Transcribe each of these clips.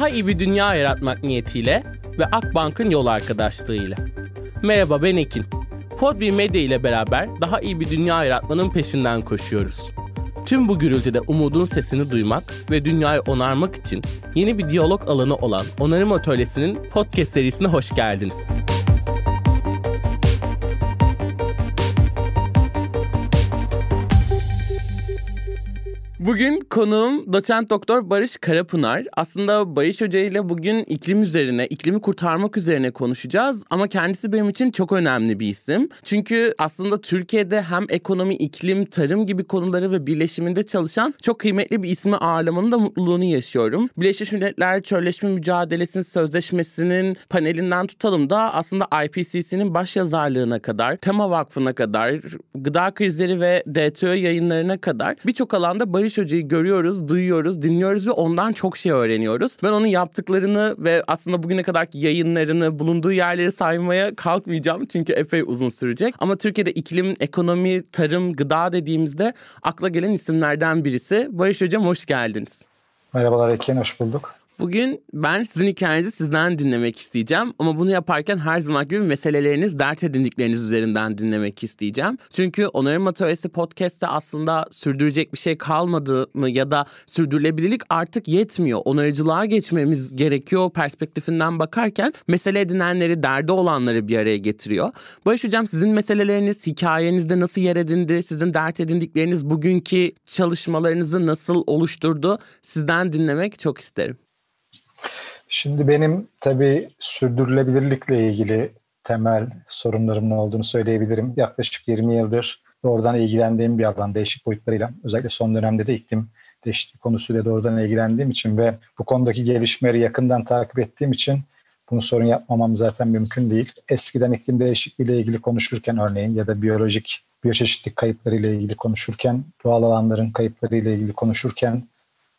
Daha iyi bir dünya yaratmak niyetiyle ve Akbank'ın yol arkadaşlığıyla. Merhaba ben Ekin. Podbi Medya ile beraber daha iyi bir dünya yaratmanın peşinden koşuyoruz. Tüm bu gürültüde umudun sesini duymak ve dünyayı onarmak için yeni bir diyalog alanı olan Onarım Atölyesi'nin podcast serisine hoş geldiniz. Bugün konuğum doçent doktor Barış Karapınar. Aslında Barış Hoca ile bugün iklim üzerine, iklimi kurtarmak üzerine konuşacağız. Ama kendisi benim için çok önemli bir isim. Çünkü aslında Türkiye'de hem ekonomi, iklim, tarım gibi konuları ve birleşiminde çalışan çok kıymetli bir ismi ağırlamanın da mutluluğunu yaşıyorum. Birleşmiş Milletler Çölleşme Mücadelesi'nin sözleşmesinin panelinden tutalım da aslında IPCC'nin baş yazarlığına kadar, Tema Vakfı'na kadar, gıda krizleri ve DTÖ yayınlarına kadar birçok alanda Barış Barış görüyoruz, duyuyoruz, dinliyoruz ve ondan çok şey öğreniyoruz. Ben onun yaptıklarını ve aslında bugüne kadarki yayınlarını, bulunduğu yerleri saymaya kalkmayacağım çünkü epey uzun sürecek. Ama Türkiye'de iklim, ekonomi, tarım, gıda dediğimizde akla gelen isimlerden birisi. Barış Hocam hoş geldiniz. Merhabalar Ekin, hoş bulduk. Bugün ben sizin hikayenizi sizden dinlemek isteyeceğim ama bunu yaparken her zaman gibi meseleleriniz, dert edindikleriniz üzerinden dinlemek isteyeceğim. Çünkü Onarım Atölyesi podcast'te aslında sürdürecek bir şey kalmadı mı ya da sürdürülebilirlik artık yetmiyor. Onarıcılığa geçmemiz gerekiyor perspektifinden bakarken mesele edinenleri, derdi olanları bir araya getiriyor. Barış Hocam sizin meseleleriniz hikayenizde nasıl yer edindi? Sizin dert edindikleriniz bugünkü çalışmalarınızı nasıl oluşturdu? Sizden dinlemek çok isterim. Şimdi benim tabii sürdürülebilirlikle ilgili temel sorunlarımın olduğunu söyleyebilirim. Yaklaşık 20 yıldır doğrudan ilgilendiğim bir alan değişik boyutlarıyla. Özellikle son dönemde de iklim değişikliği konusuyla doğrudan ilgilendiğim için ve bu konudaki gelişmeleri yakından takip ettiğim için bunu sorun yapmamam zaten mümkün değil. Eskiden iklim değişikliği ile ilgili konuşurken örneğin ya da biyolojik biyoçeşitlik kayıpları ile ilgili konuşurken, doğal alanların kayıpları ile ilgili konuşurken,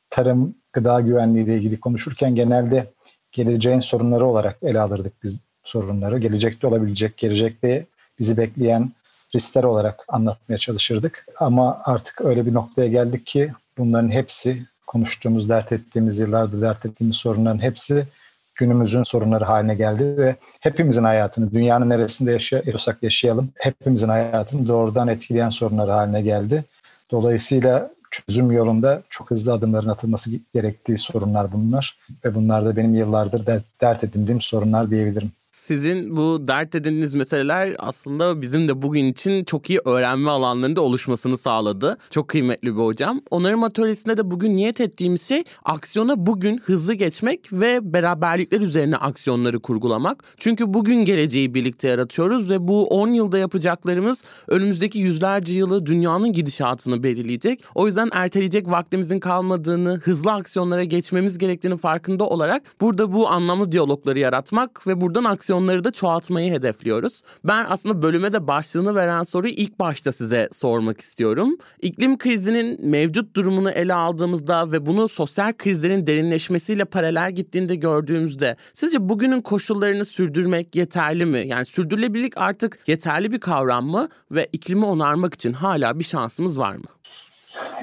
tarım, gıda güvenliği ile ilgili konuşurken genelde geleceğin sorunları olarak ele alırdık biz sorunları. Gelecekte olabilecek, gelecekte bizi bekleyen riskler olarak anlatmaya çalışırdık. Ama artık öyle bir noktaya geldik ki bunların hepsi konuştuğumuz, dert ettiğimiz, yıllardır dert ettiğimiz sorunların hepsi günümüzün sorunları haline geldi ve hepimizin hayatını, dünyanın neresinde yaşıyorsak yaşayalım, hepimizin hayatını doğrudan etkileyen sorunlar haline geldi. Dolayısıyla çözüm yolunda çok hızlı adımların atılması gerektiği sorunlar bunlar. Ve bunlar da benim yıllardır dert edindiğim sorunlar diyebilirim sizin bu dert edindiğiniz meseleler aslında bizim de bugün için çok iyi öğrenme alanlarında oluşmasını sağladı. Çok kıymetli bir hocam. Onarım atölyesinde de bugün niyet ettiğimiz şey aksiyona bugün hızlı geçmek ve beraberlikler üzerine aksiyonları kurgulamak. Çünkü bugün geleceği birlikte yaratıyoruz ve bu 10 yılda yapacaklarımız önümüzdeki yüzlerce yılı dünyanın gidişatını belirleyecek. O yüzden erteleyecek vaktimizin kalmadığını, hızlı aksiyonlara geçmemiz gerektiğini farkında olarak burada bu anlamlı diyalogları yaratmak ve buradan aksiyon onları da çoğaltmayı hedefliyoruz. Ben aslında bölüme de başlığını veren soruyu ilk başta size sormak istiyorum. İklim krizinin mevcut durumunu ele aldığımızda ve bunu sosyal krizlerin derinleşmesiyle paralel gittiğinde gördüğümüzde sizce bugünün koşullarını sürdürmek yeterli mi? Yani sürdürülebilirlik artık yeterli bir kavram mı ve iklimi onarmak için hala bir şansımız var mı?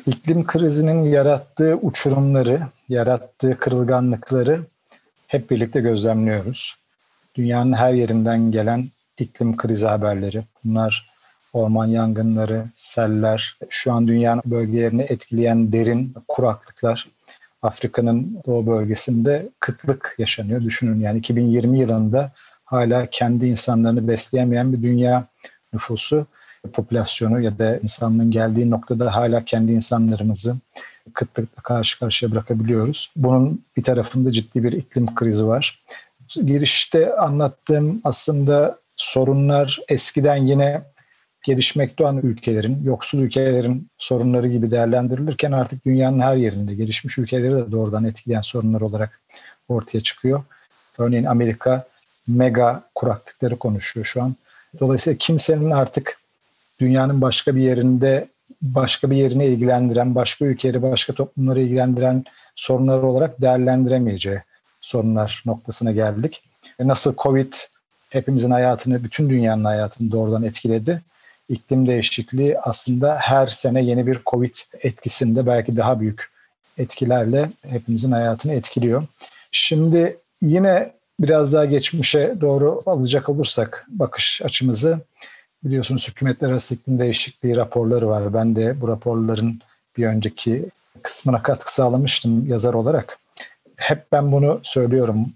İklim krizinin yarattığı uçurumları, yarattığı kırılganlıkları hep birlikte gözlemliyoruz dünyanın her yerinden gelen iklim krizi haberleri. Bunlar orman yangınları, seller, şu an dünyanın bölgelerini etkileyen derin kuraklıklar. Afrika'nın doğu bölgesinde kıtlık yaşanıyor. Düşünün yani 2020 yılında hala kendi insanlarını besleyemeyen bir dünya nüfusu, popülasyonu ya da insanlığın geldiği noktada hala kendi insanlarımızı kıtlıkla karşı karşıya bırakabiliyoruz. Bunun bir tarafında ciddi bir iklim krizi var girişte anlattığım aslında sorunlar eskiden yine gelişmekte olan ülkelerin, yoksul ülkelerin sorunları gibi değerlendirilirken artık dünyanın her yerinde gelişmiş ülkeleri de doğrudan etkileyen sorunlar olarak ortaya çıkıyor. Örneğin Amerika mega kuraklıkları konuşuyor şu an. Dolayısıyla kimsenin artık dünyanın başka bir yerinde başka bir yerine ilgilendiren, başka ülkeleri, başka toplumları ilgilendiren sorunlar olarak değerlendiremeyeceği sorunlar noktasına geldik. E nasıl Covid hepimizin hayatını, bütün dünyanın hayatını doğrudan etkiledi. İklim değişikliği aslında her sene yeni bir Covid etkisinde belki daha büyük etkilerle hepimizin hayatını etkiliyor. Şimdi yine biraz daha geçmişe doğru alacak olursak bakış açımızı biliyorsunuz hükümetler arası iklim değişikliği raporları var. Ben de bu raporların bir önceki kısmına katkı sağlamıştım yazar olarak. Hep ben bunu söylüyorum.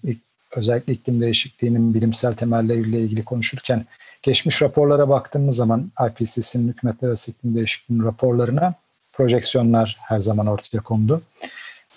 Özellikle iklim değişikliğinin bilimsel temelleriyle ilgili konuşurken geçmiş raporlara baktığımız zaman IPCC'nin hükümetler arası iklim değişikliğinin raporlarına projeksiyonlar her zaman ortaya kondu.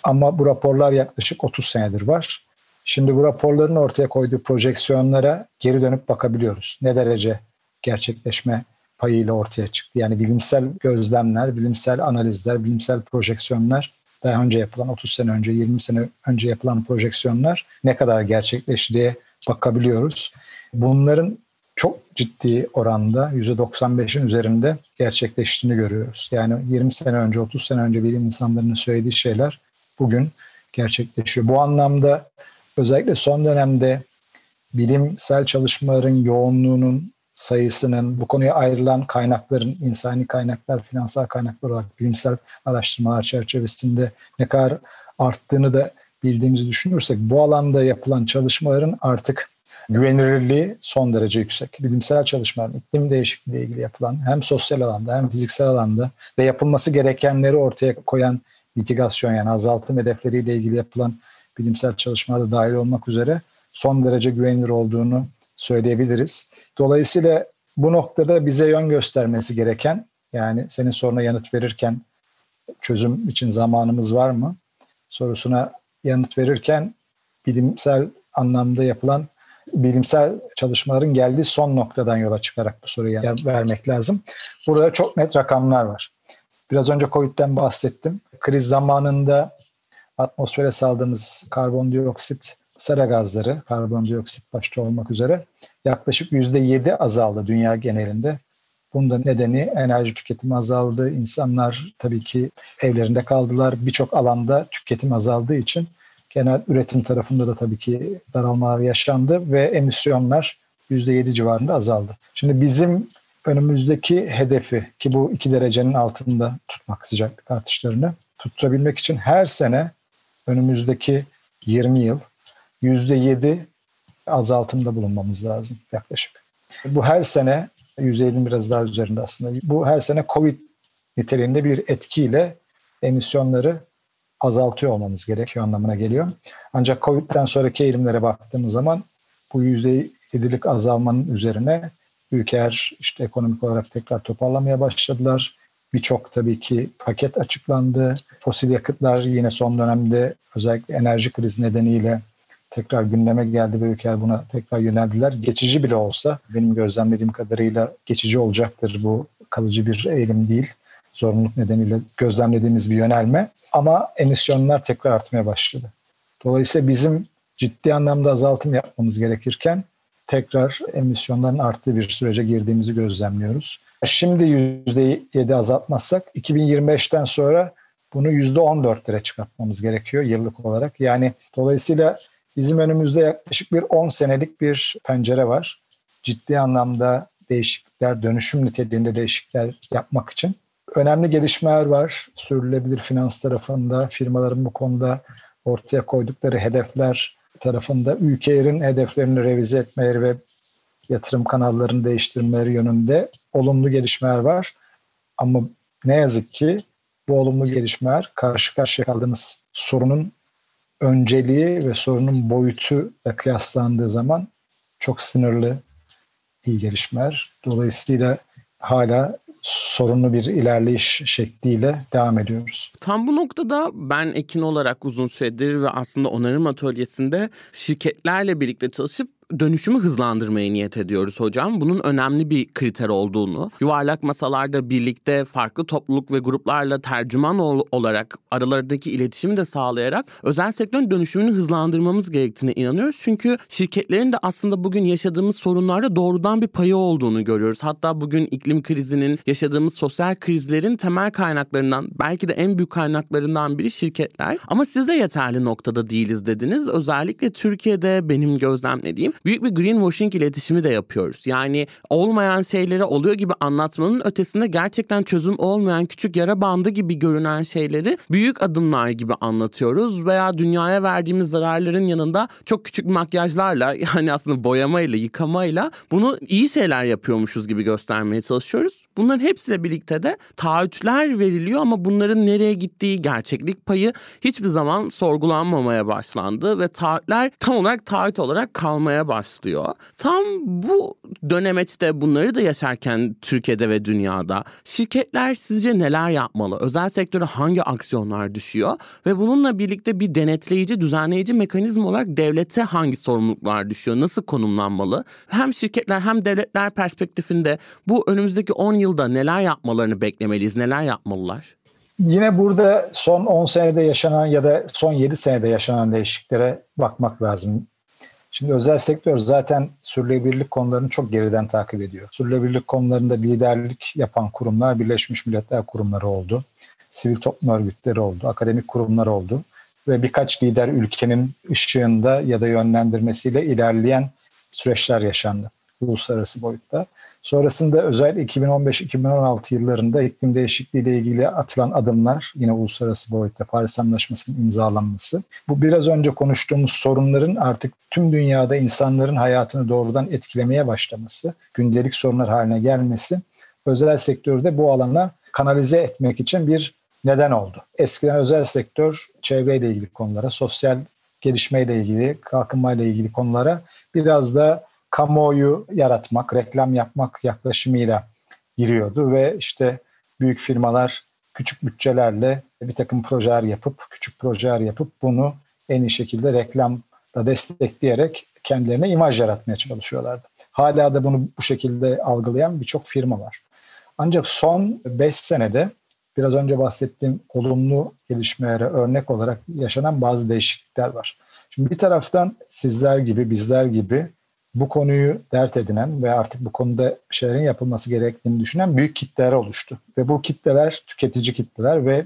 Ama bu raporlar yaklaşık 30 senedir var. Şimdi bu raporların ortaya koyduğu projeksiyonlara geri dönüp bakabiliyoruz. Ne derece gerçekleşme payıyla ortaya çıktı. Yani bilimsel gözlemler, bilimsel analizler, bilimsel projeksiyonlar daha önce yapılan 30 sene önce, 20 sene önce yapılan projeksiyonlar ne kadar gerçekleşti diye bakabiliyoruz. Bunların çok ciddi oranda %95'in üzerinde gerçekleştiğini görüyoruz. Yani 20 sene önce, 30 sene önce bilim insanlarının söylediği şeyler bugün gerçekleşiyor. Bu anlamda özellikle son dönemde bilimsel çalışmaların yoğunluğunun sayısının, bu konuya ayrılan kaynakların, insani kaynaklar, finansal kaynaklar olarak bilimsel araştırmalar çerçevesinde ne kadar arttığını da bildiğimizi düşünürsek bu alanda yapılan çalışmaların artık güvenilirliği son derece yüksek. Bilimsel çalışmaların iklim değişikliği ile ilgili yapılan hem sosyal alanda hem fiziksel alanda ve yapılması gerekenleri ortaya koyan mitigasyon yani azaltım hedefleriyle ilgili yapılan bilimsel çalışmalarda dahil olmak üzere son derece güvenilir olduğunu söyleyebiliriz. Dolayısıyla bu noktada bize yön göstermesi gereken yani senin soruna yanıt verirken çözüm için zamanımız var mı sorusuna yanıt verirken bilimsel anlamda yapılan bilimsel çalışmaların geldiği son noktadan yola çıkarak bu soruyu vermek lazım. Burada çok net rakamlar var. Biraz önce COVID'den bahsettim. Kriz zamanında atmosfere saldığımız karbondioksit sera gazları, karbondioksit başta olmak üzere yaklaşık %7 azaldı dünya genelinde. Bunun nedeni enerji tüketimi azaldı. İnsanlar tabii ki evlerinde kaldılar. Birçok alanda tüketim azaldığı için genel üretim tarafında da tabii ki daralmalar yaşandı ve emisyonlar %7 civarında azaldı. Şimdi bizim önümüzdeki hedefi ki bu 2 derecenin altında tutmak sıcaklık artışlarını tutturabilmek için her sene önümüzdeki 20 yıl %7 azaltımda bulunmamız lazım yaklaşık. Bu her sene %7'nin biraz daha üzerinde aslında. Bu her sene Covid niteliğinde bir etkiyle emisyonları azaltıyor olmamız gerekiyor anlamına geliyor. Ancak Covid'den sonraki eğilimlere baktığımız zaman bu %7'lik azalmanın üzerine ülkeler işte ekonomik olarak tekrar toparlamaya başladılar. Birçok tabii ki paket açıklandı. Fosil yakıtlar yine son dönemde özellikle enerji krizi nedeniyle tekrar gündeme geldi ve ülkeler buna tekrar yöneldiler. Geçici bile olsa benim gözlemlediğim kadarıyla geçici olacaktır bu kalıcı bir eğilim değil. Zorunluluk nedeniyle gözlemlediğimiz bir yönelme. Ama emisyonlar tekrar artmaya başladı. Dolayısıyla bizim ciddi anlamda azaltım yapmamız gerekirken tekrar emisyonların arttığı bir sürece girdiğimizi gözlemliyoruz. Şimdi %7 azaltmazsak 2025'ten sonra bunu %14'lere çıkartmamız gerekiyor yıllık olarak. Yani dolayısıyla bizim önümüzde yaklaşık bir 10 senelik bir pencere var. Ciddi anlamda değişiklikler, dönüşüm niteliğinde değişiklikler yapmak için. Önemli gelişmeler var. Sürülebilir finans tarafında, firmaların bu konuda ortaya koydukları hedefler tarafında ülkelerin hedeflerini revize etmeleri ve yatırım kanallarını değiştirmeleri yönünde olumlu gelişmeler var. Ama ne yazık ki bu olumlu gelişmeler karşı karşıya kaldığımız sorunun önceliği ve sorunun boyutu da kıyaslandığı zaman çok sınırlı iyi gelişmeler. Dolayısıyla hala sorunlu bir ilerleyiş şekliyle devam ediyoruz. Tam bu noktada ben Ekin olarak uzun süredir ve aslında onarım atölyesinde şirketlerle birlikte çalışıp dönüşümü hızlandırmaya niyet ediyoruz hocam. Bunun önemli bir kriter olduğunu, yuvarlak masalarda birlikte farklı topluluk ve gruplarla tercüman olarak aralarındaki iletişimi de sağlayarak özel sektörün dönüşümünü hızlandırmamız gerektiğine inanıyoruz. Çünkü şirketlerin de aslında bugün yaşadığımız sorunlarda doğrudan bir payı olduğunu görüyoruz. Hatta bugün iklim krizinin, yaşadığımız sosyal krizlerin temel kaynaklarından, belki de en büyük kaynaklarından biri şirketler. Ama siz de yeterli noktada değiliz dediniz. Özellikle Türkiye'de benim gözlemlediğim büyük bir greenwashing iletişimi de yapıyoruz. Yani olmayan şeyleri oluyor gibi anlatmanın ötesinde gerçekten çözüm olmayan küçük yara bandı gibi görünen şeyleri büyük adımlar gibi anlatıyoruz veya dünyaya verdiğimiz zararların yanında çok küçük makyajlarla yani aslında boyamayla, yıkamayla bunu iyi şeyler yapıyormuşuz gibi göstermeye çalışıyoruz. Bunların hepsiyle birlikte de taahhütler veriliyor ama bunların nereye gittiği, gerçeklik payı hiçbir zaman sorgulanmamaya başlandı ve taahhütler tam olarak taahhüt olarak kalmaya başlıyor. Tam bu dönemeçte bunları da yaşarken Türkiye'de ve dünyada şirketler sizce neler yapmalı? Özel sektöre hangi aksiyonlar düşüyor? Ve bununla birlikte bir denetleyici, düzenleyici mekanizma olarak devlete hangi sorumluluklar düşüyor? Nasıl konumlanmalı? Hem şirketler hem devletler perspektifinde bu önümüzdeki 10 yılda neler yapmalarını beklemeliyiz? Neler yapmalılar? Yine burada son 10 senede yaşanan ya da son 7 senede yaşanan değişikliklere bakmak lazım. Şimdi özel sektör zaten sürdürülebilirlik konularını çok geriden takip ediyor. Sürdürülebilirlik konularında liderlik yapan kurumlar Birleşmiş Milletler kurumları oldu. Sivil toplum örgütleri oldu, akademik kurumlar oldu ve birkaç lider ülkenin ışığında ya da yönlendirmesiyle ilerleyen süreçler yaşandı uluslararası boyutta. Sonrasında özellikle 2015-2016 yıllarında iklim değişikliği ile ilgili atılan adımlar yine uluslararası boyutta Paris Anlaşması'nın imzalanması. Bu biraz önce konuştuğumuz sorunların artık tüm dünyada insanların hayatını doğrudan etkilemeye başlaması, gündelik sorunlar haline gelmesi özel sektörde bu alana kanalize etmek için bir neden oldu. Eskiden özel sektör çevreyle ilgili konulara, sosyal gelişmeyle ilgili, kalkınmayla ilgili konulara biraz da kamuoyu yaratmak, reklam yapmak yaklaşımıyla giriyordu ve işte büyük firmalar küçük bütçelerle bir takım projeler yapıp, küçük projeler yapıp bunu en iyi şekilde reklamla destekleyerek kendilerine imaj yaratmaya çalışıyorlardı. Hala da bunu bu şekilde algılayan birçok firma var. Ancak son 5 senede biraz önce bahsettiğim olumlu gelişmelere örnek olarak yaşanan bazı değişiklikler var. Şimdi bir taraftan sizler gibi, bizler gibi bu konuyu dert edinen ve artık bu konuda şeylerin yapılması gerektiğini düşünen büyük kitleler oluştu. Ve bu kitleler tüketici kitleler ve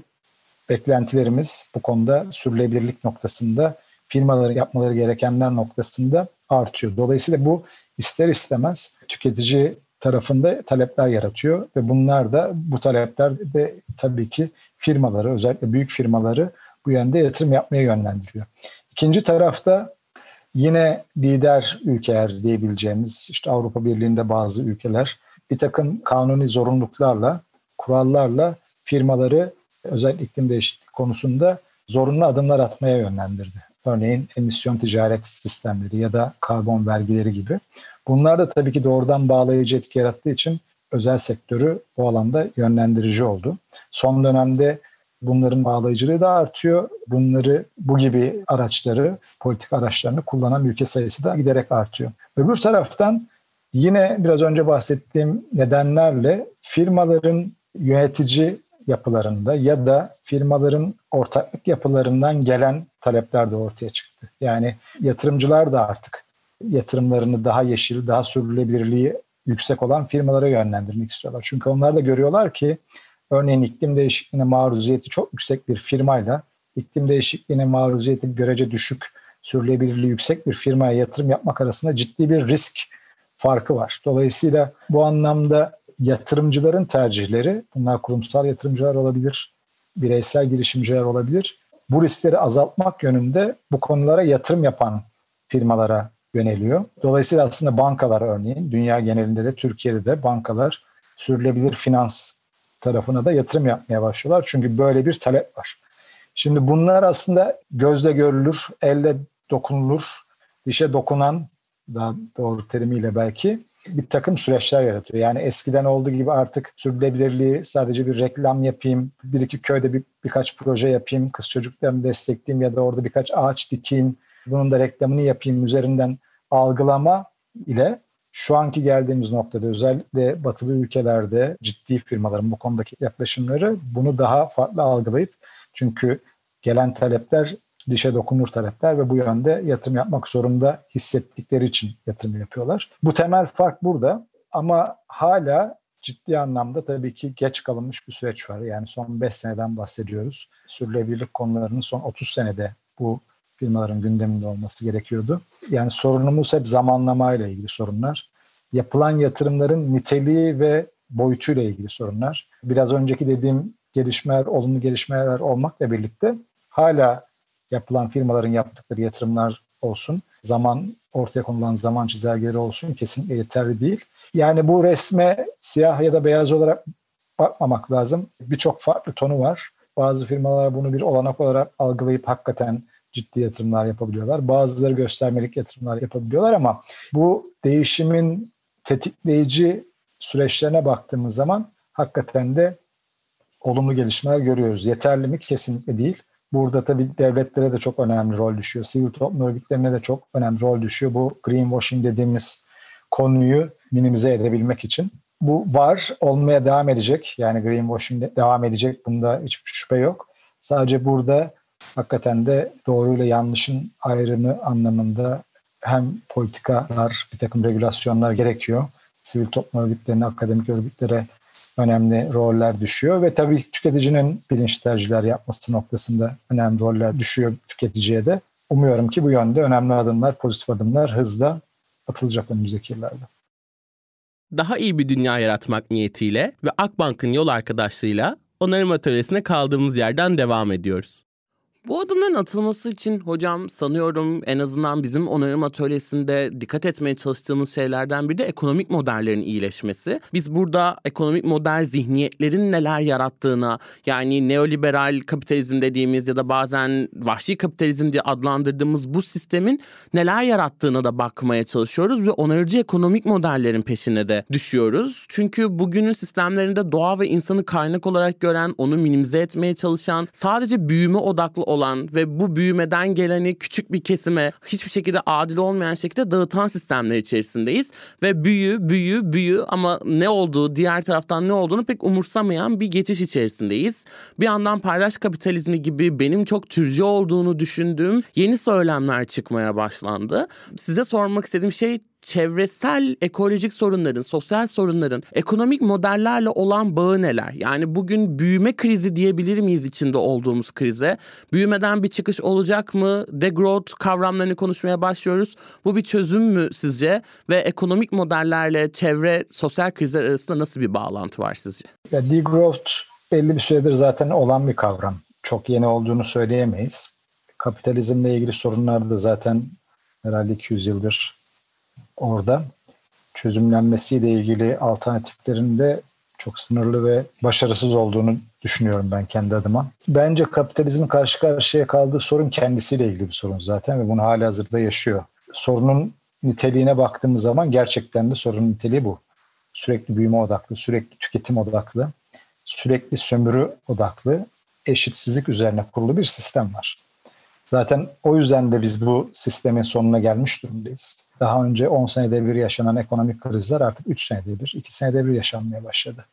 beklentilerimiz bu konuda sürülebilirlik noktasında firmaların yapmaları gerekenler noktasında artıyor. Dolayısıyla bu ister istemez tüketici tarafında talepler yaratıyor ve bunlar da bu talepler de tabii ki firmaları özellikle büyük firmaları bu yönde yatırım yapmaya yönlendiriyor. İkinci tarafta Yine lider ülkeler diyebileceğimiz işte Avrupa Birliği'nde bazı ülkeler bir takım kanuni zorunluluklarla, kurallarla firmaları özel iklim değişikliği konusunda zorunlu adımlar atmaya yönlendirdi. Örneğin emisyon ticaret sistemleri ya da karbon vergileri gibi. Bunlar da tabii ki doğrudan bağlayıcı etki yarattığı için özel sektörü bu alanda yönlendirici oldu. Son dönemde Bunların bağlayıcılığı da artıyor. Bunları bu gibi araçları, politik araçlarını kullanan ülke sayısı da giderek artıyor. Öbür taraftan yine biraz önce bahsettiğim nedenlerle firmaların yönetici yapılarında ya da firmaların ortaklık yapılarından gelen talepler de ortaya çıktı. Yani yatırımcılar da artık yatırımlarını daha yeşil, daha sürdürülebilirliği yüksek olan firmalara yönlendirmek istiyorlar. Çünkü onlar da görüyorlar ki Örneğin iklim değişikliğine maruziyeti çok yüksek bir firmayla iklim değişikliğine maruziyeti görece düşük, sürülebilirliği yüksek bir firmaya yatırım yapmak arasında ciddi bir risk farkı var. Dolayısıyla bu anlamda yatırımcıların tercihleri, bunlar kurumsal yatırımcılar olabilir, bireysel girişimciler olabilir. Bu riskleri azaltmak yönünde bu konulara yatırım yapan firmalara yöneliyor. Dolayısıyla aslında bankalar örneğin dünya genelinde de Türkiye'de de bankalar sürülebilir finans tarafına da yatırım yapmaya başlıyorlar. Çünkü böyle bir talep var. Şimdi bunlar aslında gözle görülür, elle dokunulur, dişe dokunan daha doğru terimiyle belki bir takım süreçler yaratıyor. Yani eskiden olduğu gibi artık sürdürülebilirliği sadece bir reklam yapayım, bir iki köyde bir, birkaç proje yapayım, kız çocuklarını destekleyeyim ya da orada birkaç ağaç dikeyim, bunun da reklamını yapayım üzerinden algılama ile şu anki geldiğimiz noktada özellikle batılı ülkelerde ciddi firmaların bu konudaki yaklaşımları bunu daha farklı algılayıp çünkü gelen talepler dişe dokunur talepler ve bu yönde yatırım yapmak zorunda hissettikleri için yatırım yapıyorlar. Bu temel fark burada ama hala ciddi anlamda tabii ki geç kalınmış bir süreç var. Yani son 5 seneden bahsediyoruz. Sürülebilirlik konularının son 30 senede bu firmaların gündeminde olması gerekiyordu. Yani sorunumuz hep zamanlamayla ilgili sorunlar. Yapılan yatırımların niteliği ve boyutuyla ilgili sorunlar. Biraz önceki dediğim gelişmeler, olumlu gelişmeler olmakla birlikte hala yapılan firmaların yaptıkları yatırımlar olsun, zaman ortaya konulan zaman çizelgeleri olsun kesinlikle yeterli değil. Yani bu resme siyah ya da beyaz olarak bakmamak lazım. Birçok farklı tonu var. Bazı firmalar bunu bir olanak olarak algılayıp hakikaten ciddi yatırımlar yapabiliyorlar. Bazıları göstermelik yatırımlar yapabiliyorlar ama bu değişimin tetikleyici süreçlerine baktığımız zaman hakikaten de olumlu gelişmeler görüyoruz. Yeterli mi? Kesinlikle değil. Burada tabii devletlere de çok önemli rol düşüyor. Sivil toplum örgütlerine de çok önemli rol düşüyor. Bu greenwashing dediğimiz konuyu minimize edebilmek için. Bu var, olmaya devam edecek. Yani greenwashing de devam edecek. Bunda hiçbir şüphe yok. Sadece burada hakikaten de doğruyla yanlışın ayrımı anlamında hem politikalar, bir takım regülasyonlar gerekiyor. Sivil toplum örgütlerine, akademik örgütlere önemli roller düşüyor ve tabii tüketicinin bilinç tercihler yapması noktasında önemli roller düşüyor tüketiciye de. Umuyorum ki bu yönde önemli adımlar, pozitif adımlar hızla atılacak önümüzdeki yıllarda. Daha iyi bir dünya yaratmak niyetiyle ve Akbank'ın yol arkadaşlığıyla onarım atölyesine kaldığımız yerden devam ediyoruz. Bu adımların atılması için hocam sanıyorum en azından bizim onarım atölyesinde dikkat etmeye çalıştığımız şeylerden biri de ekonomik modellerin iyileşmesi. Biz burada ekonomik model zihniyetlerin neler yarattığına yani neoliberal kapitalizm dediğimiz ya da bazen vahşi kapitalizm diye adlandırdığımız bu sistemin neler yarattığına da bakmaya çalışıyoruz ve onarıcı ekonomik modellerin peşine de düşüyoruz. Çünkü bugünün sistemlerinde doğa ve insanı kaynak olarak gören, onu minimize etmeye çalışan, sadece büyüme odaklı olan ve bu büyümeden geleni küçük bir kesime hiçbir şekilde adil olmayan şekilde dağıtan sistemler içerisindeyiz. Ve büyü, büyü, büyü ama ne olduğu, diğer taraftan ne olduğunu pek umursamayan bir geçiş içerisindeyiz. Bir yandan paylaş kapitalizmi gibi benim çok türcü olduğunu düşündüğüm yeni söylemler çıkmaya başlandı. Size sormak istediğim şey çevresel ekolojik sorunların, sosyal sorunların ekonomik modellerle olan bağı neler? Yani bugün büyüme krizi diyebilir miyiz içinde olduğumuz krize? Büyümeden bir çıkış olacak mı? Degrowth kavramlarını konuşmaya başlıyoruz. Bu bir çözüm mü sizce? Ve ekonomik modellerle çevre sosyal krizler arasında nasıl bir bağlantı var sizce? Ya degrowth belli bir süredir zaten olan bir kavram. Çok yeni olduğunu söyleyemeyiz. Kapitalizmle ilgili sorunlar da zaten herhalde 200 yıldır orada. Çözümlenmesiyle ilgili alternatiflerin de çok sınırlı ve başarısız olduğunu düşünüyorum ben kendi adıma. Bence kapitalizmin karşı karşıya kaldığı sorun kendisiyle ilgili bir sorun zaten ve bunu hala hazırda yaşıyor. Sorunun niteliğine baktığımız zaman gerçekten de sorunun niteliği bu. Sürekli büyüme odaklı, sürekli tüketim odaklı, sürekli sömürü odaklı, eşitsizlik üzerine kurulu bir sistem var. Zaten o yüzden de biz bu sistemin sonuna gelmiş durumdayız. Daha önce 10 senede bir yaşanan ekonomik krizler artık 3 senede bir, 2 senede bir yaşanmaya başladı.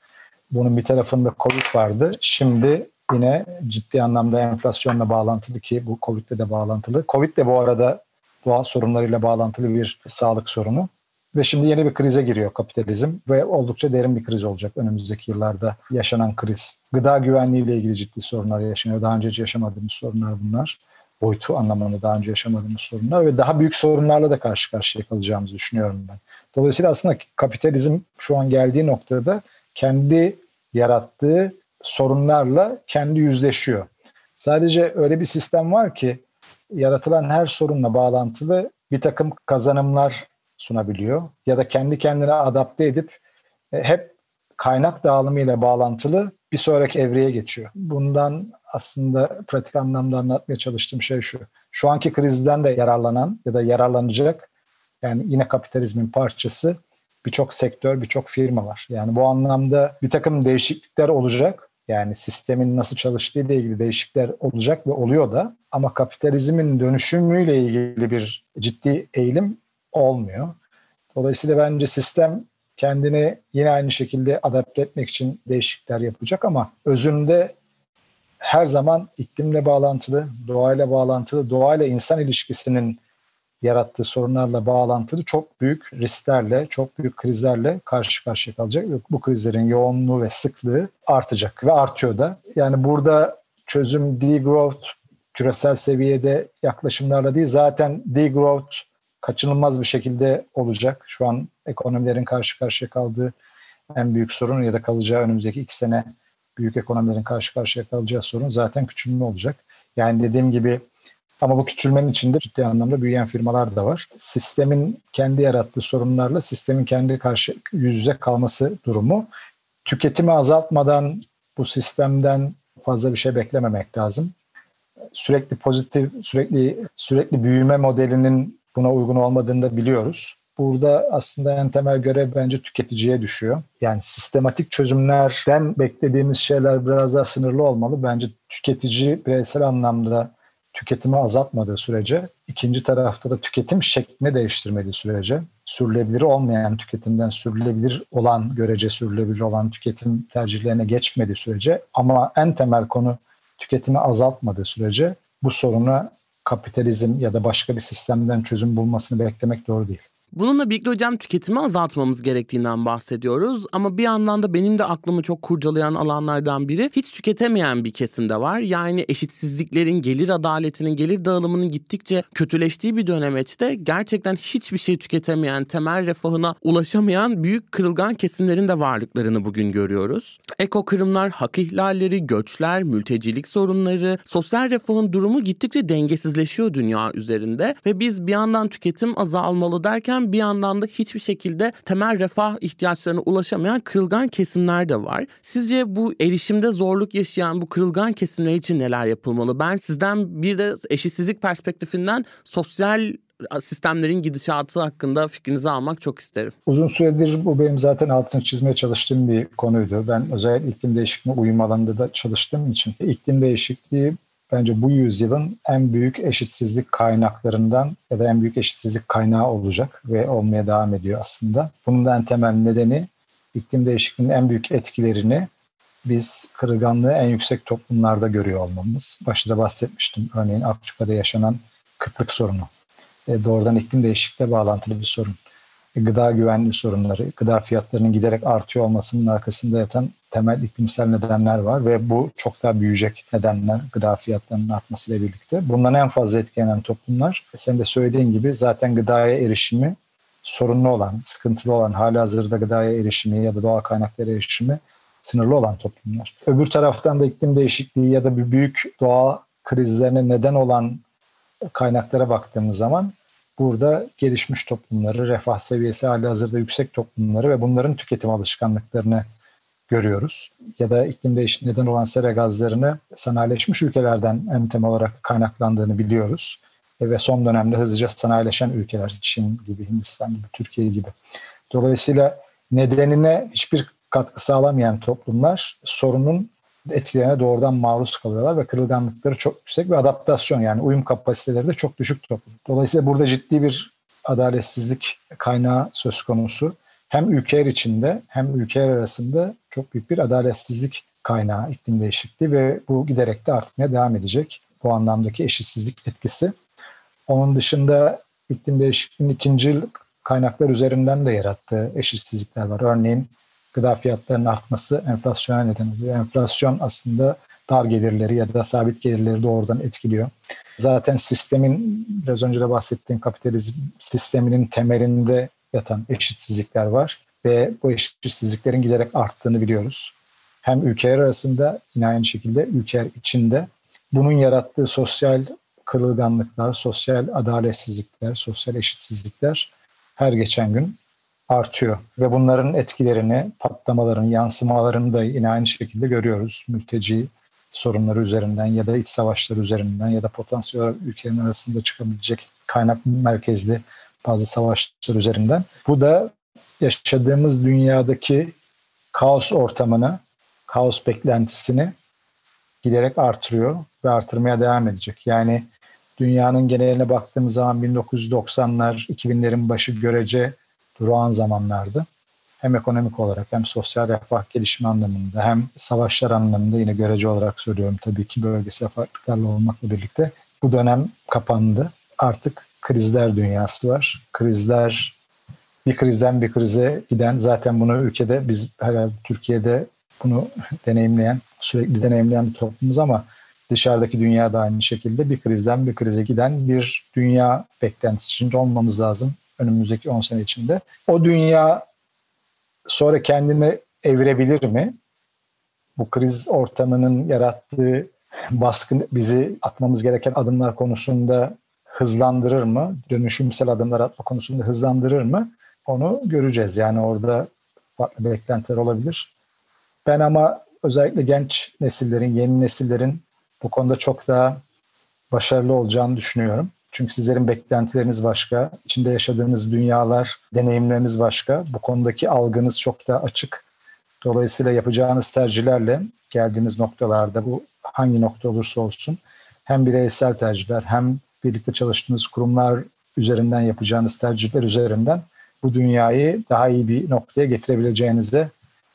Bunun bir tarafında Covid vardı. Şimdi yine ciddi anlamda enflasyonla bağlantılı ki bu Covid'le de bağlantılı. Covid de bu arada doğal sorunlarıyla bağlantılı bir sağlık sorunu. Ve şimdi yeni bir krize giriyor kapitalizm ve oldukça derin bir kriz olacak önümüzdeki yıllarda yaşanan kriz. Gıda güvenliği ile ilgili ciddi sorunlar yaşanıyor. Daha önce hiç yaşamadığımız sorunlar bunlar boyutu anlamında daha önce yaşamadığımız sorunlar ve daha büyük sorunlarla da karşı karşıya kalacağımızı düşünüyorum ben. Dolayısıyla aslında kapitalizm şu an geldiği noktada kendi yarattığı sorunlarla kendi yüzleşiyor. Sadece öyle bir sistem var ki yaratılan her sorunla bağlantılı bir takım kazanımlar sunabiliyor ya da kendi kendine adapte edip e, hep kaynak dağılımıyla bağlantılı bir sonraki evreye geçiyor. Bundan aslında pratik anlamda anlatmaya çalıştığım şey şu. Şu anki krizden de yararlanan ya da yararlanacak yani yine kapitalizmin parçası birçok sektör, birçok firma var. Yani bu anlamda bir takım değişiklikler olacak. Yani sistemin nasıl çalıştığı ile ilgili değişiklikler olacak ve oluyor da ama kapitalizmin dönüşümüyle ilgili bir ciddi eğilim olmuyor. Dolayısıyla bence sistem kendini yine aynı şekilde adapte etmek için değişiklikler yapacak ama özünde her zaman iklimle bağlantılı, doğayla bağlantılı, doğayla insan ilişkisinin yarattığı sorunlarla bağlantılı çok büyük risklerle, çok büyük krizlerle karşı karşıya kalacak. Bu krizlerin yoğunluğu ve sıklığı artacak ve artıyor da. Yani burada çözüm degrowth küresel seviyede yaklaşımlarla değil zaten degrowth kaçınılmaz bir şekilde olacak. Şu an ekonomilerin karşı karşıya kaldığı en büyük sorun ya da kalacağı önümüzdeki iki sene büyük ekonomilerin karşı karşıya kalacağı sorun zaten küçülme olacak. Yani dediğim gibi ama bu küçülmenin içinde ciddi anlamda büyüyen firmalar da var. Sistemin kendi yarattığı sorunlarla sistemin kendi karşı yüz yüze kalması durumu. Tüketimi azaltmadan bu sistemden fazla bir şey beklememek lazım. Sürekli pozitif, sürekli sürekli büyüme modelinin buna uygun olmadığını da biliyoruz. Burada aslında en temel görev bence tüketiciye düşüyor. Yani sistematik çözümlerden beklediğimiz şeyler biraz daha sınırlı olmalı. Bence tüketici bireysel anlamda tüketimi azaltmadığı sürece, ikinci tarafta da tüketim şeklini değiştirmediği sürece, sürülebilir olmayan tüketimden sürülebilir olan, görece sürülebilir olan tüketim tercihlerine geçmediği sürece ama en temel konu tüketimi azaltmadığı sürece bu soruna kapitalizm ya da başka bir sistemden çözüm bulmasını beklemek doğru değil. Bununla birlikte hocam tüketimi azaltmamız gerektiğinden bahsediyoruz. Ama bir yandan da benim de aklımı çok kurcalayan alanlardan biri hiç tüketemeyen bir kesimde var. Yani eşitsizliklerin, gelir adaletinin, gelir dağılımının gittikçe kötüleştiği bir dönemeçte gerçekten hiçbir şey tüketemeyen, temel refahına ulaşamayan büyük kırılgan kesimlerin de varlıklarını bugün görüyoruz. Eko kırımlar, hak ihlalleri, göçler, mültecilik sorunları, sosyal refahın durumu gittikçe dengesizleşiyor dünya üzerinde ve biz bir yandan tüketim azalmalı derken derken bir yandan da hiçbir şekilde temel refah ihtiyaçlarına ulaşamayan kırılgan kesimler de var. Sizce bu erişimde zorluk yaşayan bu kırılgan kesimler için neler yapılmalı? Ben sizden bir de eşitsizlik perspektifinden sosyal sistemlerin gidişatı hakkında fikrinizi almak çok isterim. Uzun süredir bu benim zaten altını çizmeye çalıştığım bir konuydu. Ben özellikle iklim değişikliğine uyum alanında da çalıştığım için iklim değişikliği bence bu yüzyılın en büyük eşitsizlik kaynaklarından ya da en büyük eşitsizlik kaynağı olacak ve olmaya devam ediyor aslında. Bunun da en temel nedeni iklim değişikliğinin en büyük etkilerini biz kırılganlığı en yüksek toplumlarda görüyor olmamız. Başta bahsetmiştim örneğin Afrika'da yaşanan kıtlık sorunu. E, doğrudan iklim değişikliğe bağlantılı bir sorun gıda güvenliği sorunları, gıda fiyatlarının giderek artıyor olmasının arkasında yatan temel iklimsel nedenler var ve bu çok daha büyüyecek nedenler gıda fiyatlarının artmasıyla birlikte. Bundan en fazla etkilenen toplumlar, sen de söylediğin gibi zaten gıdaya erişimi sorunlu olan, sıkıntılı olan, hali hazırda gıdaya erişimi ya da doğal kaynaklara erişimi sınırlı olan toplumlar. Öbür taraftan da iklim değişikliği ya da bir büyük doğa krizlerine neden olan kaynaklara baktığımız zaman burada gelişmiş toplumları, refah seviyesi hali hazırda yüksek toplumları ve bunların tüketim alışkanlıklarını görüyoruz. Ya da iklim değişikliği neden olan sera gazlarını sanayileşmiş ülkelerden en temel olarak kaynaklandığını biliyoruz. Ve son dönemde hızlıca sanayileşen ülkeler, Çin gibi, Hindistan gibi, Türkiye gibi. Dolayısıyla nedenine hiçbir katkı sağlamayan toplumlar sorunun etkilerine doğrudan maruz kalıyorlar ve kırılganlıkları çok yüksek ve adaptasyon yani uyum kapasiteleri de çok düşük toplum. Dolayısıyla burada ciddi bir adaletsizlik kaynağı söz konusu. Hem ülkeler içinde hem ülkeler arasında çok büyük bir adaletsizlik kaynağı iklim değişikliği ve bu giderek de artmaya devam edecek. Bu anlamdaki eşitsizlik etkisi. Onun dışında iklim değişikliğinin ikinci kaynaklar üzerinden de yarattığı eşitsizlikler var. Örneğin gıda fiyatlarının artması enflasyona neden oluyor. Enflasyon aslında dar gelirleri ya da sabit gelirleri doğrudan etkiliyor. Zaten sistemin biraz önce de bahsettiğim kapitalizm sisteminin temelinde yatan eşitsizlikler var ve bu eşitsizliklerin giderek arttığını biliyoruz. Hem ülkeler arasında yine aynı şekilde ülkeler içinde bunun yarattığı sosyal kırılganlıklar, sosyal adaletsizlikler, sosyal eşitsizlikler her geçen gün artıyor. Ve bunların etkilerini, patlamaların, yansımalarını da yine aynı şekilde görüyoruz. Mülteci sorunları üzerinden ya da iç savaşlar üzerinden ya da potansiyel olarak ülkelerin arasında çıkabilecek kaynak merkezli bazı savaşlar üzerinden. Bu da yaşadığımız dünyadaki kaos ortamını, kaos beklentisini giderek artırıyor ve artırmaya devam edecek. Yani dünyanın geneline baktığımız zaman 1990'lar, 2000'lerin başı görece durağan zamanlardı. Hem ekonomik olarak hem sosyal refah gelişimi anlamında hem savaşlar anlamında yine görece olarak söylüyorum tabii ki bölgesel farklılıklarla olmakla birlikte bu dönem kapandı. Artık krizler dünyası var. Krizler bir krizden bir krize giden zaten bunu ülkede biz herhalde Türkiye'de bunu deneyimleyen sürekli deneyimleyen bir toplumuz ama Dışarıdaki dünya da aynı şekilde bir krizden bir krize giden bir dünya beklentisi içinde olmamız lazım önümüzdeki 10 sene içinde. O dünya sonra kendini evirebilir mi? Bu kriz ortamının yarattığı baskın bizi atmamız gereken adımlar konusunda hızlandırır mı? Dönüşümsel adımlar atma konusunda hızlandırır mı? Onu göreceğiz. Yani orada farklı beklentiler olabilir. Ben ama özellikle genç nesillerin, yeni nesillerin bu konuda çok daha başarılı olacağını düşünüyorum. Çünkü sizlerin beklentileriniz başka, içinde yaşadığınız dünyalar, deneyimleriniz başka. Bu konudaki algınız çok daha açık. Dolayısıyla yapacağınız tercihlerle geldiğiniz noktalarda bu hangi nokta olursa olsun hem bireysel tercihler hem birlikte çalıştığınız kurumlar üzerinden yapacağınız tercihler üzerinden bu dünyayı daha iyi bir noktaya getirebileceğinize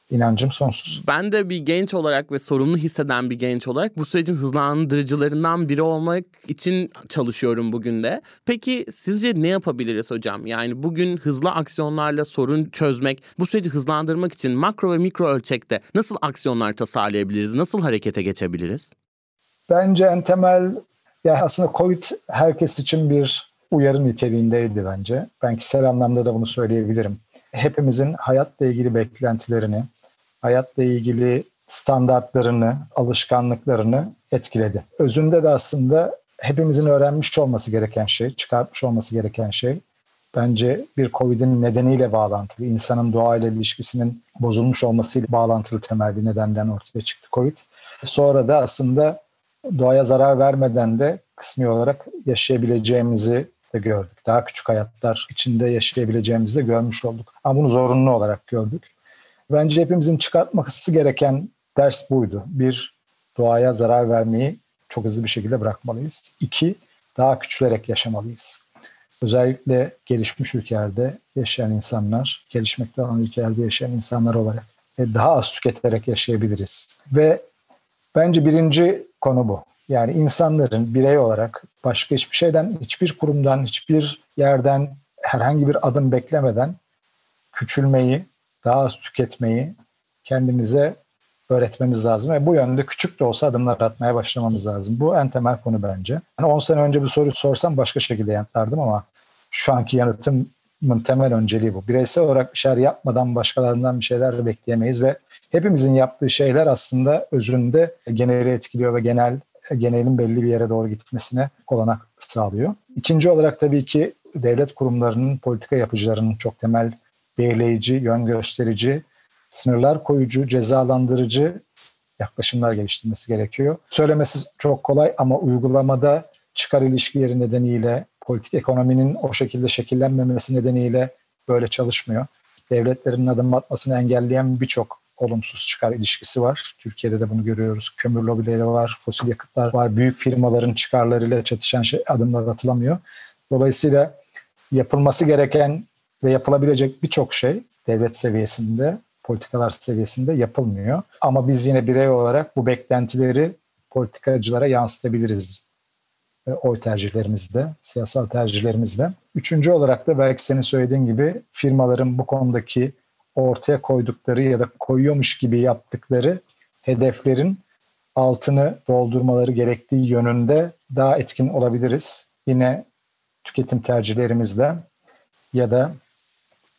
inancım sonsuz. Ben de bir genç olarak ve sorumlu hisseden bir genç olarak bu sürecin hızlandırıcılarından biri olmak için çalışıyorum bugün de. Peki sizce ne yapabiliriz hocam? Yani bugün hızlı aksiyonlarla sorun çözmek, bu süreci hızlandırmak için makro ve mikro ölçekte nasıl aksiyonlar tasarlayabiliriz? Nasıl harekete geçebiliriz? Bence en temel ya aslında Covid herkes için bir uyarı niteliğindeydi bence. Ben kişisel anlamda da bunu söyleyebilirim. Hepimizin hayatla ilgili beklentilerini, hayatla ilgili standartlarını, alışkanlıklarını etkiledi. Özünde de aslında hepimizin öğrenmiş olması gereken şey, çıkartmış olması gereken şey bence bir Covid'in nedeniyle bağlantılı, insanın doğayla ilişkisinin bozulmuş olmasıyla bağlantılı temel bir nedenden ortaya çıktı Covid. Sonra da aslında doğaya zarar vermeden de kısmi olarak yaşayabileceğimizi de gördük. Daha küçük hayatlar içinde yaşayabileceğimizi de görmüş olduk. Ama bunu zorunlu olarak gördük. Bence hepimizin çıkartması gereken ders buydu. Bir, doğaya zarar vermeyi çok hızlı bir şekilde bırakmalıyız. İki, daha küçülerek yaşamalıyız. Özellikle gelişmiş ülkelerde yaşayan insanlar, gelişmekte olan ülkelerde yaşayan insanlar olarak daha az tüketerek yaşayabiliriz. Ve bence birinci konu bu. Yani insanların birey olarak başka hiçbir şeyden, hiçbir kurumdan, hiçbir yerden herhangi bir adım beklemeden küçülmeyi, daha az tüketmeyi kendimize öğretmemiz lazım ve bu yönde küçük de olsa adımlar atmaya başlamamız lazım. Bu en temel konu bence. Yani 10 sene önce bu soruyu sorsam başka şekilde yanıtlardım ama şu anki yanıtımın temel önceliği bu. Bireysel olarak bir şeyler yapmadan başkalarından bir şeyler bekleyemeyiz ve hepimizin yaptığı şeyler aslında özünde geneli etkiliyor ve genel genelin belli bir yere doğru gitmesine olanak sağlıyor. İkinci olarak tabii ki devlet kurumlarının, politika yapıcılarının çok temel belirleyici, yön gösterici, sınırlar koyucu, cezalandırıcı yaklaşımlar geliştirmesi gerekiyor. Söylemesi çok kolay ama uygulamada çıkar ilişkileri nedeniyle, politik ekonominin o şekilde şekillenmemesi nedeniyle böyle çalışmıyor. Devletlerin adım atmasını engelleyen birçok olumsuz çıkar ilişkisi var. Türkiye'de de bunu görüyoruz. Kömür lobileri var, fosil yakıtlar var. Büyük firmaların çıkarlarıyla çatışan şey, adımlar atılamıyor. Dolayısıyla yapılması gereken ve yapılabilecek birçok şey devlet seviyesinde, politikalar seviyesinde yapılmıyor. Ama biz yine birey olarak bu beklentileri politikacılara yansıtabiliriz e, oy tercihlerimizde, siyasal tercihlerimizde. Üçüncü olarak da belki senin söylediğin gibi firmaların bu konudaki ortaya koydukları ya da koyuyormuş gibi yaptıkları hedeflerin altını doldurmaları gerektiği yönünde daha etkin olabiliriz. Yine tüketim tercihlerimizde ya da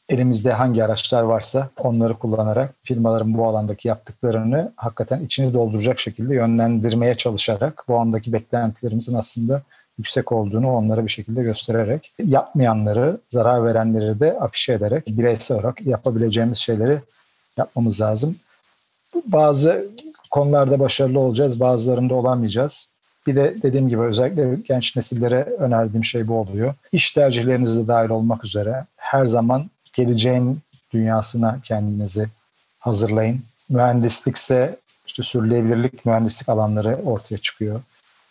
elimizde hangi araçlar varsa onları kullanarak firmaların bu alandaki yaptıklarını hakikaten içini dolduracak şekilde yönlendirmeye çalışarak bu andaki beklentilerimizin aslında yüksek olduğunu onlara bir şekilde göstererek yapmayanları, zarar verenleri de afişe ederek bireysel olarak yapabileceğimiz şeyleri yapmamız lazım. Bazı konularda başarılı olacağız, bazılarında olamayacağız. Bir de dediğim gibi özellikle genç nesillere önerdiğim şey bu oluyor. İş tercihlerinizde dahil olmak üzere her zaman geleceğin dünyasına kendinizi hazırlayın. Mühendislikse işte sürdürülebilirlik mühendislik alanları ortaya çıkıyor.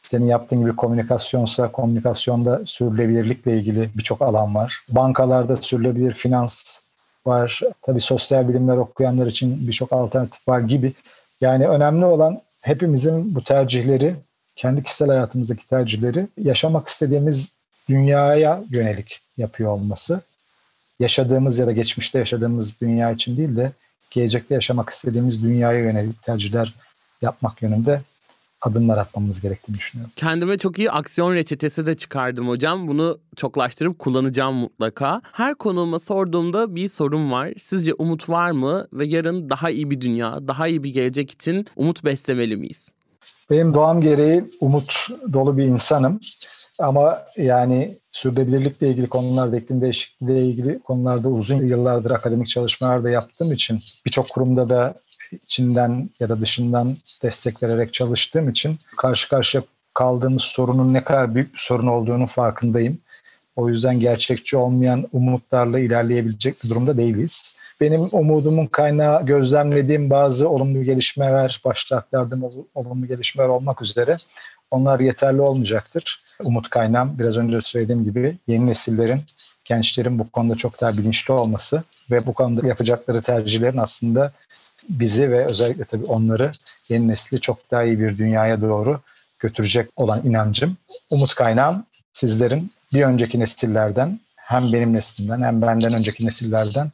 Senin yaptığın gibi komünikasyonsa komünikasyonda sürdürülebilirlikle ilgili birçok alan var. Bankalarda sürdürülebilir finans var. Tabii sosyal bilimler okuyanlar için birçok alternatif var gibi. Yani önemli olan hepimizin bu tercihleri, kendi kişisel hayatımızdaki tercihleri yaşamak istediğimiz dünyaya yönelik yapıyor olması. Yaşadığımız ya da geçmişte yaşadığımız dünya için değil de gelecekte yaşamak istediğimiz dünyaya yönelik tercihler yapmak yönünde adımlar atmamız gerektiğini düşünüyorum. Kendime çok iyi aksiyon reçetesi de çıkardım hocam. Bunu çoklaştırıp kullanacağım mutlaka. Her konuğuma sorduğumda bir sorum var. Sizce umut var mı ve yarın daha iyi bir dünya, daha iyi bir gelecek için umut beslemeli miyiz? Benim doğam gereği umut dolu bir insanım. Ama yani sürdürülebilirlikle ilgili konularda, iklim değişikliğiyle ilgili konularda uzun yıllardır akademik çalışmalar da yaptığım için birçok kurumda da içinden ya da dışından destek vererek çalıştığım için karşı karşıya kaldığımız sorunun ne kadar büyük bir sorun olduğunu farkındayım. O yüzden gerçekçi olmayan umutlarla ilerleyebilecek bir durumda değiliz. Benim umudumun kaynağı gözlemlediğim bazı olumlu gelişmeler, başta aktardığım olumlu gelişmeler olmak üzere onlar yeterli olmayacaktır. Umut kaynağım biraz önce söylediğim gibi yeni nesillerin, gençlerin bu konuda çok daha bilinçli olması ve bu konuda yapacakları tercihlerin aslında bizi ve özellikle tabii onları yeni nesli çok daha iyi bir dünyaya doğru götürecek olan inancım. Umut kaynağım sizlerin bir önceki nesillerden hem benim neslimden hem benden önceki nesillerden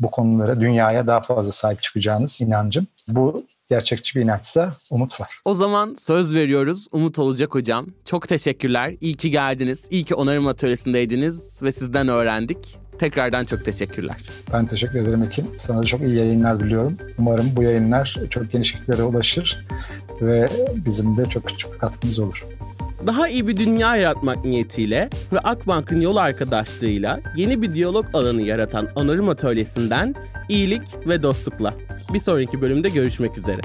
bu konulara, dünyaya daha fazla sahip çıkacağınız inancım. Bu gerçekçi bir inançsa umut var. O zaman söz veriyoruz. Umut olacak hocam. Çok teşekkürler. İyi ki geldiniz. İyi ki onarım atölyesindeydiniz ve sizden öğrendik. Tekrardan çok teşekkürler. Ben teşekkür ederim Ekin. Sana da çok iyi yayınlar diliyorum. Umarım bu yayınlar çok geniş kitlere ulaşır ve bizim de çok küçük bir katkımız olur. Daha iyi bir dünya yaratmak niyetiyle ve Akbank'ın yol arkadaşlığıyla yeni bir diyalog alanı yaratan Onarım Atölyesi'nden iyilik ve dostlukla. Bir sonraki bölümde görüşmek üzere.